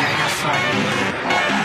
Sabe.